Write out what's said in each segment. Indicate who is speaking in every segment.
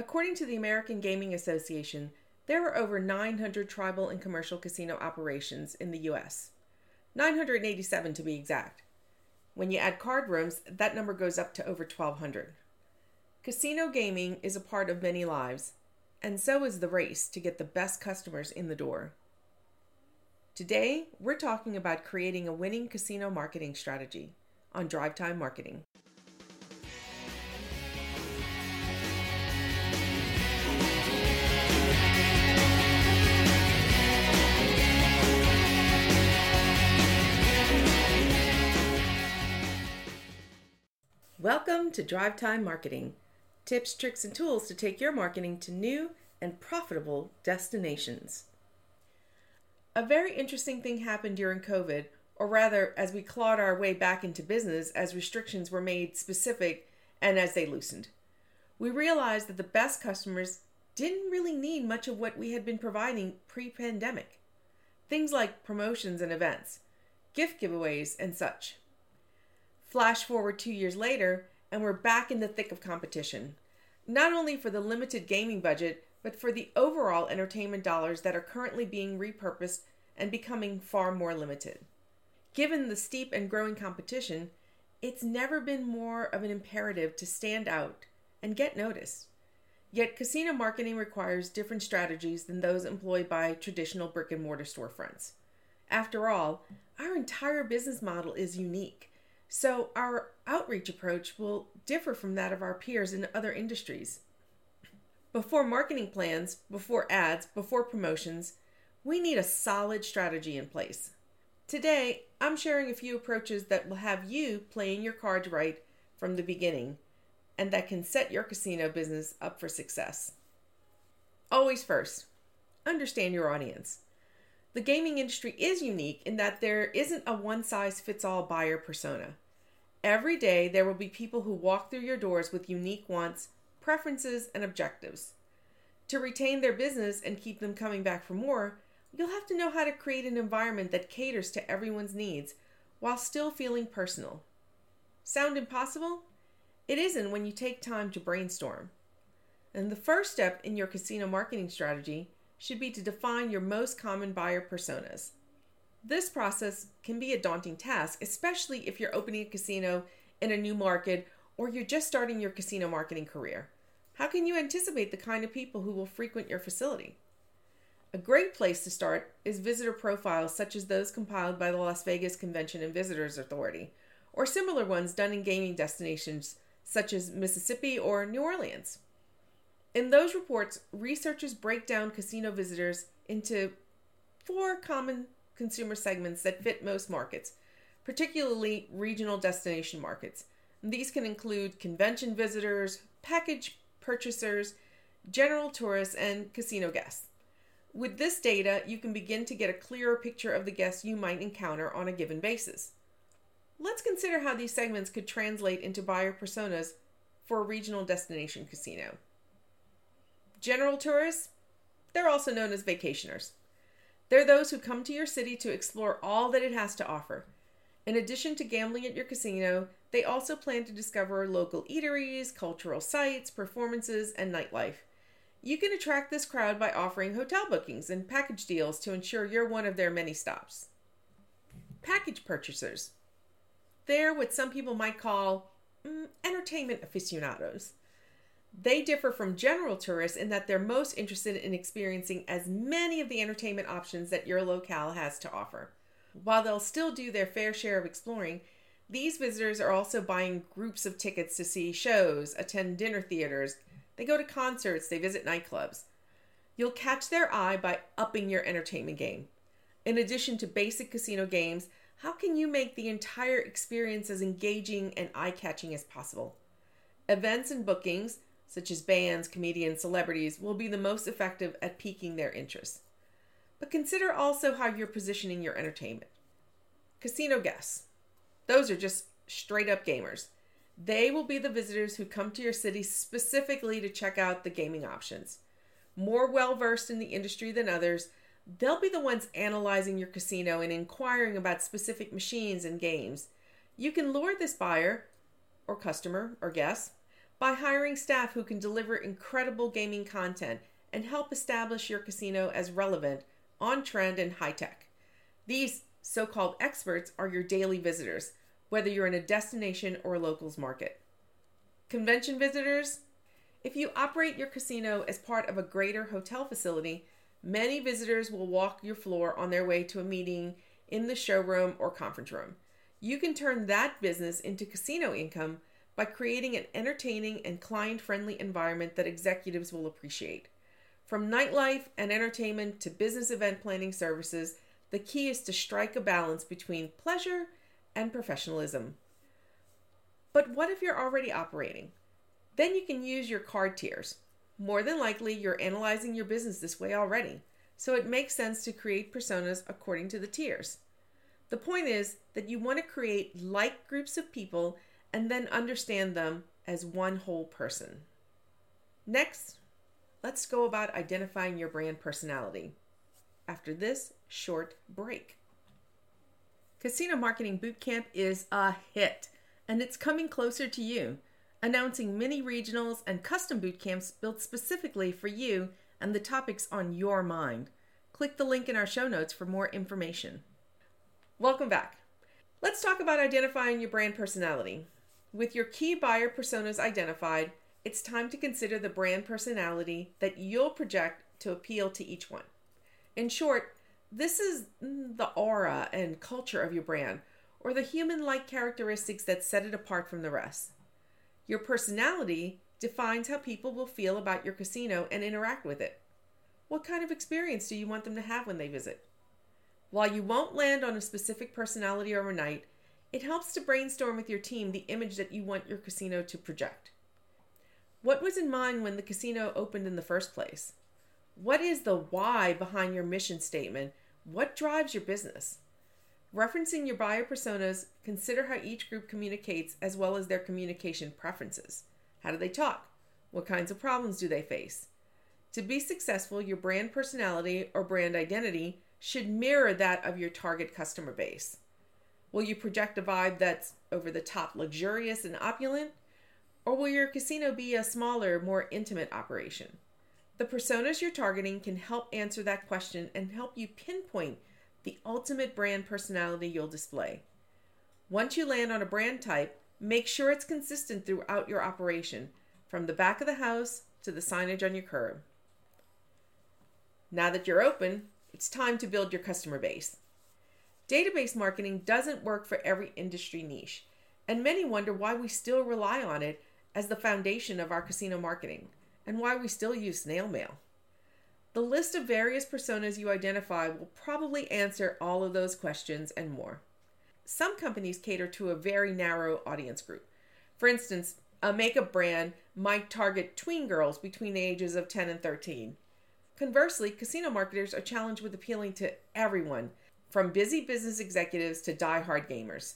Speaker 1: According to the American Gaming Association, there are over 900 tribal and commercial casino operations in the U.S., 987 to be exact. When you add card rooms, that number goes up to over 1,200. Casino gaming is a part of many lives, and so is the race to get the best customers in the door. Today, we're talking about creating a winning casino marketing strategy on Drive Time Marketing. Welcome to Drive Time Marketing tips, tricks, and tools to take your marketing to new and profitable destinations. A very interesting thing happened during COVID, or rather, as we clawed our way back into business as restrictions were made specific and as they loosened. We realized that the best customers didn't really need much of what we had been providing pre pandemic. Things like promotions and events, gift giveaways, and such. Flash forward two years later, and we're back in the thick of competition, not only for the limited gaming budget, but for the overall entertainment dollars that are currently being repurposed and becoming far more limited. Given the steep and growing competition, it's never been more of an imperative to stand out and get noticed. Yet, casino marketing requires different strategies than those employed by traditional brick and mortar storefronts. After all, our entire business model is unique so our outreach approach will differ from that of our peers in other industries. Before marketing plans, before ads, before promotions, we need a solid strategy in place. Today, I'm sharing a few approaches that will have you playing your cards right from the beginning and that can set your casino business up for success. Always first, understand your audience. The gaming industry is unique in that there isn't a one size fits all buyer persona. Every day, there will be people who walk through your doors with unique wants, preferences, and objectives. To retain their business and keep them coming back for more, you'll have to know how to create an environment that caters to everyone's needs while still feeling personal. Sound impossible? It isn't when you take time to brainstorm. And the first step in your casino marketing strategy should be to define your most common buyer personas. This process can be a daunting task, especially if you're opening a casino in a new market or you're just starting your casino marketing career. How can you anticipate the kind of people who will frequent your facility? A great place to start is visitor profiles such as those compiled by the Las Vegas Convention and Visitors Authority, or similar ones done in gaming destinations such as Mississippi or New Orleans. In those reports, researchers break down casino visitors into four common consumer segments that fit most markets, particularly regional destination markets. These can include convention visitors, package purchasers, general tourists, and casino guests. With this data, you can begin to get a clearer picture of the guests you might encounter on a given basis. Let's consider how these segments could translate into buyer personas for a regional destination casino. General tourists, they're also known as vacationers. They're those who come to your city to explore all that it has to offer. In addition to gambling at your casino, they also plan to discover local eateries, cultural sites, performances, and nightlife. You can attract this crowd by offering hotel bookings and package deals to ensure you're one of their many stops. Package purchasers. They're what some people might call mm, entertainment aficionados. They differ from general tourists in that they're most interested in experiencing as many of the entertainment options that your locale has to offer. While they'll still do their fair share of exploring, these visitors are also buying groups of tickets to see shows, attend dinner theaters, they go to concerts, they visit nightclubs. You'll catch their eye by upping your entertainment game. In addition to basic casino games, how can you make the entire experience as engaging and eye catching as possible? Events and bookings such as bands, comedians, celebrities, will be the most effective at piquing their interest. But consider also how you're positioning your entertainment. Casino guests. Those are just straight up gamers. They will be the visitors who come to your city specifically to check out the gaming options. More well versed in the industry than others, they'll be the ones analyzing your casino and inquiring about specific machines and games. You can lure this buyer, or customer, or guest by hiring staff who can deliver incredible gaming content and help establish your casino as relevant, on trend, and high tech. These so called experts are your daily visitors, whether you're in a destination or locals market. Convention visitors? If you operate your casino as part of a greater hotel facility, many visitors will walk your floor on their way to a meeting in the showroom or conference room. You can turn that business into casino income by creating an entertaining and client friendly environment that executives will appreciate. From nightlife and entertainment to business event planning services, the key is to strike a balance between pleasure and professionalism. But what if you're already operating? Then you can use your card tiers. More than likely, you're analyzing your business this way already, so it makes sense to create personas according to the tiers. The point is that you want to create like groups of people and then understand them as one whole person. Next, let's go about identifying your brand personality after this short break. Casino Marketing Bootcamp is a hit, and it's coming closer to you, announcing mini regionals and custom bootcamps built specifically for you and the topics on your mind. Click the link in our show notes for more information. Welcome back. Let's talk about identifying your brand personality. With your key buyer personas identified, it's time to consider the brand personality that you'll project to appeal to each one. In short, this is the aura and culture of your brand, or the human like characteristics that set it apart from the rest. Your personality defines how people will feel about your casino and interact with it. What kind of experience do you want them to have when they visit? While you won't land on a specific personality overnight, it helps to brainstorm with your team the image that you want your casino to project. What was in mind when the casino opened in the first place? What is the why behind your mission statement? What drives your business? Referencing your buyer personas, consider how each group communicates as well as their communication preferences. How do they talk? What kinds of problems do they face? To be successful, your brand personality or brand identity should mirror that of your target customer base. Will you project a vibe that's over the top luxurious and opulent? Or will your casino be a smaller, more intimate operation? The personas you're targeting can help answer that question and help you pinpoint the ultimate brand personality you'll display. Once you land on a brand type, make sure it's consistent throughout your operation, from the back of the house to the signage on your curb. Now that you're open, it's time to build your customer base. Database marketing doesn't work for every industry niche, and many wonder why we still rely on it as the foundation of our casino marketing and why we still use snail mail. The list of various personas you identify will probably answer all of those questions and more. Some companies cater to a very narrow audience group. For instance, a makeup brand might target tween girls between the ages of 10 and 13. Conversely, casino marketers are challenged with appealing to everyone from busy business executives to die-hard gamers.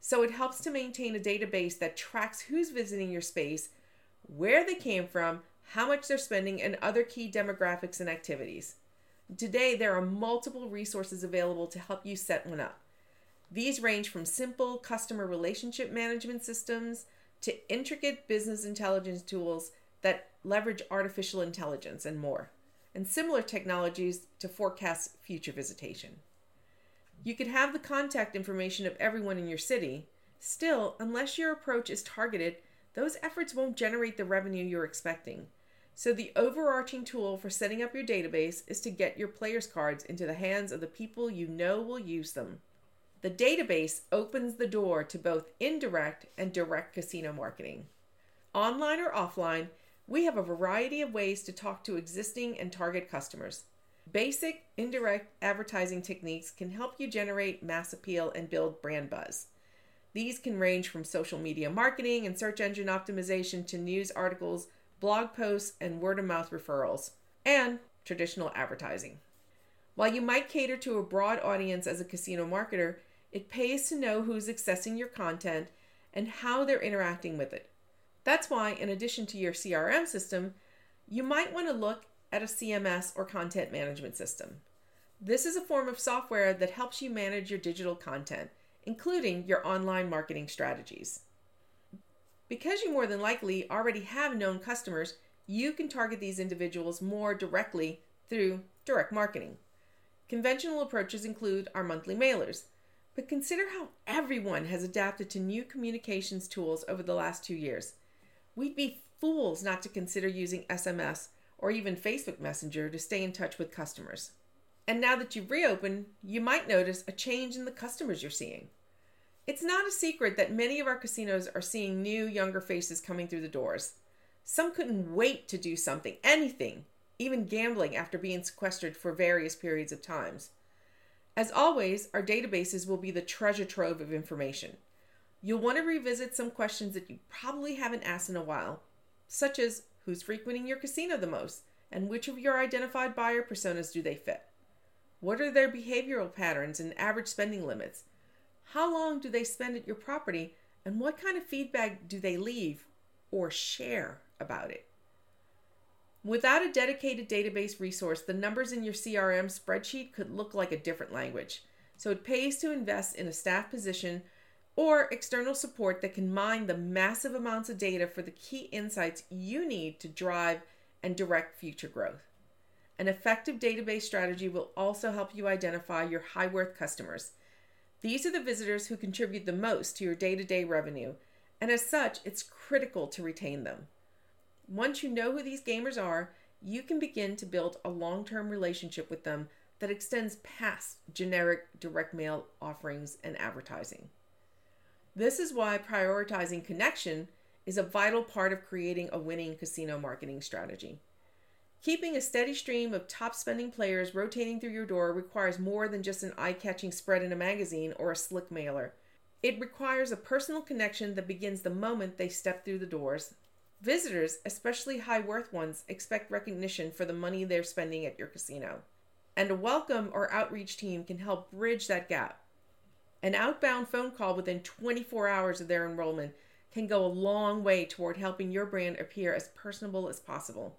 Speaker 1: So it helps to maintain a database that tracks who's visiting your space, where they came from, how much they're spending, and other key demographics and activities. Today, there are multiple resources available to help you set one up. These range from simple customer relationship management systems to intricate business intelligence tools that leverage artificial intelligence and more, and similar technologies to forecast future visitation. You could have the contact information of everyone in your city. Still, unless your approach is targeted, those efforts won't generate the revenue you're expecting. So, the overarching tool for setting up your database is to get your players' cards into the hands of the people you know will use them. The database opens the door to both indirect and direct casino marketing. Online or offline, we have a variety of ways to talk to existing and target customers. Basic indirect advertising techniques can help you generate mass appeal and build brand buzz. These can range from social media marketing and search engine optimization to news articles, blog posts, and word of mouth referrals, and traditional advertising. While you might cater to a broad audience as a casino marketer, it pays to know who's accessing your content and how they're interacting with it. That's why, in addition to your CRM system, you might want to look at a CMS or content management system. This is a form of software that helps you manage your digital content, including your online marketing strategies. Because you more than likely already have known customers, you can target these individuals more directly through direct marketing. Conventional approaches include our monthly mailers, but consider how everyone has adapted to new communications tools over the last two years. We'd be fools not to consider using SMS or even Facebook Messenger to stay in touch with customers. And now that you've reopened, you might notice a change in the customers you're seeing. It's not a secret that many of our casinos are seeing new, younger faces coming through the doors. Some couldn't wait to do something, anything, even gambling after being sequestered for various periods of times. As always, our databases will be the treasure trove of information. You'll want to revisit some questions that you probably haven't asked in a while, such as who's frequenting your casino the most and which of your identified buyer personas do they fit? What are their behavioral patterns and average spending limits? How long do they spend at your property and what kind of feedback do they leave or share about it? Without a dedicated database resource, the numbers in your CRM spreadsheet could look like a different language. So it pays to invest in a staff position or external support that can mine the massive amounts of data for the key insights you need to drive and direct future growth. An effective database strategy will also help you identify your high worth customers. These are the visitors who contribute the most to your day to day revenue, and as such, it's critical to retain them. Once you know who these gamers are, you can begin to build a long term relationship with them that extends past generic direct mail offerings and advertising. This is why prioritizing connection is a vital part of creating a winning casino marketing strategy. Keeping a steady stream of top spending players rotating through your door requires more than just an eye catching spread in a magazine or a slick mailer. It requires a personal connection that begins the moment they step through the doors Visitors, especially high worth ones, expect recognition for the money they're spending at your casino. And a welcome or outreach team can help bridge that gap. An outbound phone call within 24 hours of their enrollment can go a long way toward helping your brand appear as personable as possible.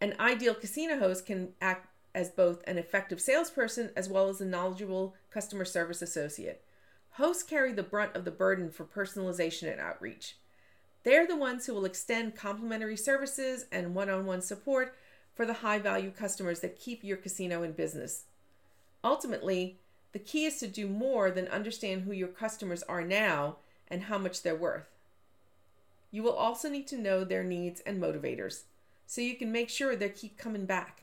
Speaker 1: An ideal casino host can act as both an effective salesperson as well as a knowledgeable customer service associate. Hosts carry the brunt of the burden for personalization and outreach. They're the ones who will extend complimentary services and one on one support for the high value customers that keep your casino in business. Ultimately, the key is to do more than understand who your customers are now and how much they're worth. You will also need to know their needs and motivators so you can make sure they keep coming back.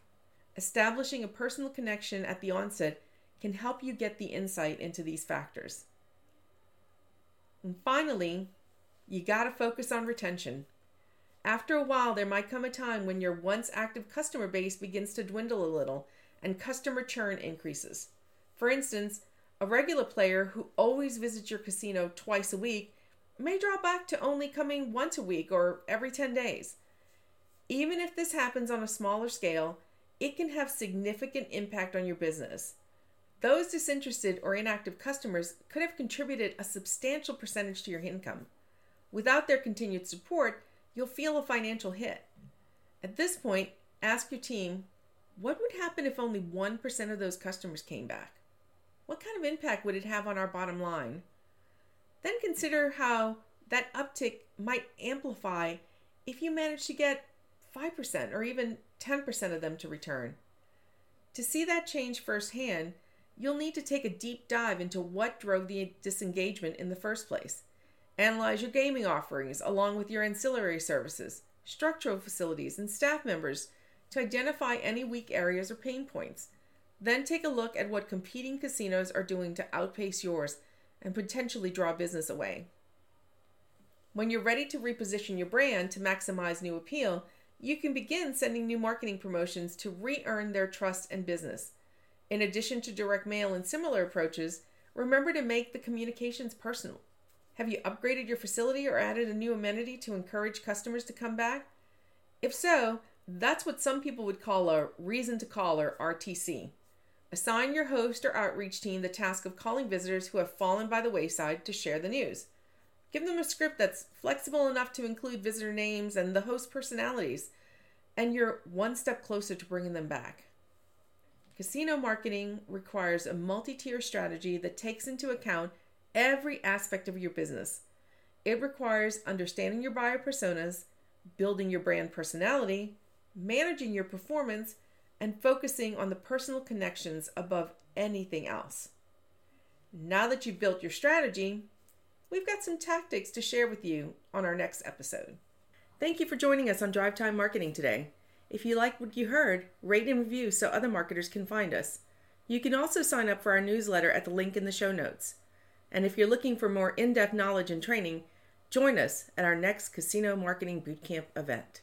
Speaker 1: Establishing a personal connection at the onset can help you get the insight into these factors. And finally, you got to focus on retention. After a while, there might come a time when your once active customer base begins to dwindle a little and customer churn increases. For instance, a regular player who always visits your casino twice a week may drop back to only coming once a week or every 10 days. Even if this happens on a smaller scale, it can have significant impact on your business. Those disinterested or inactive customers could have contributed a substantial percentage to your income. Without their continued support, you'll feel a financial hit. At this point, ask your team what would happen if only 1% of those customers came back? What kind of impact would it have on our bottom line? Then consider how that uptick might amplify if you manage to get 5% or even 10% of them to return. To see that change firsthand, you'll need to take a deep dive into what drove the disengagement in the first place. Analyze your gaming offerings along with your ancillary services, structural facilities, and staff members to identify any weak areas or pain points. Then take a look at what competing casinos are doing to outpace yours and potentially draw business away. When you're ready to reposition your brand to maximize new appeal, you can begin sending new marketing promotions to re earn their trust and business. In addition to direct mail and similar approaches, remember to make the communications personal. Have you upgraded your facility or added a new amenity to encourage customers to come back? If so, that's what some people would call a reason to call or RTC. Assign your host or outreach team the task of calling visitors who have fallen by the wayside to share the news. Give them a script that's flexible enough to include visitor names and the host personalities, and you're one step closer to bringing them back. Casino marketing requires a multi tier strategy that takes into account every aspect of your business. It requires understanding your buyer personas, building your brand personality, managing your performance, and focusing on the personal connections above anything else. Now that you've built your strategy, we've got some tactics to share with you on our next episode. Thank you for joining us on Drive Time Marketing today. If you like what you heard, rate and review so other marketers can find us. You can also sign up for our newsletter at the link in the show notes. And if you're looking for more in depth knowledge and training, join us at our next Casino Marketing Bootcamp event.